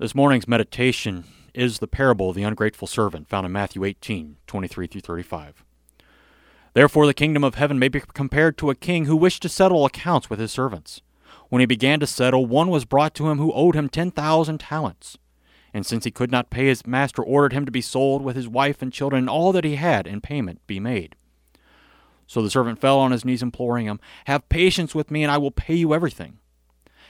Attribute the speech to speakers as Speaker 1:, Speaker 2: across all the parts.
Speaker 1: This morning's meditation is the parable of the ungrateful servant found in Matthew 18, 23 through 35. Therefore, the kingdom of heaven may be compared to a king who wished to settle accounts with his servants. When he began to settle, one was brought to him who owed him 10,000 talents. And since he could not pay, his master ordered him to be sold with his wife and children and all that he had, in payment be made. So the servant fell on his knees, imploring him, Have patience with me, and I will pay you everything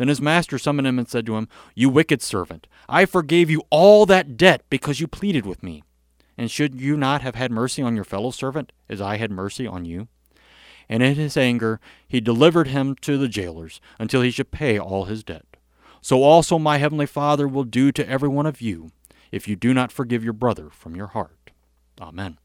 Speaker 1: Then his master summoned him and said to him, You wicked servant, I forgave you all that debt because you pleaded with me. And should you not have had mercy on your fellow servant, as I had mercy on you? And in his anger he delivered him to the jailers until he should pay all his debt. So also my heavenly Father will do to every one of you, if you do not forgive your brother from your heart. Amen.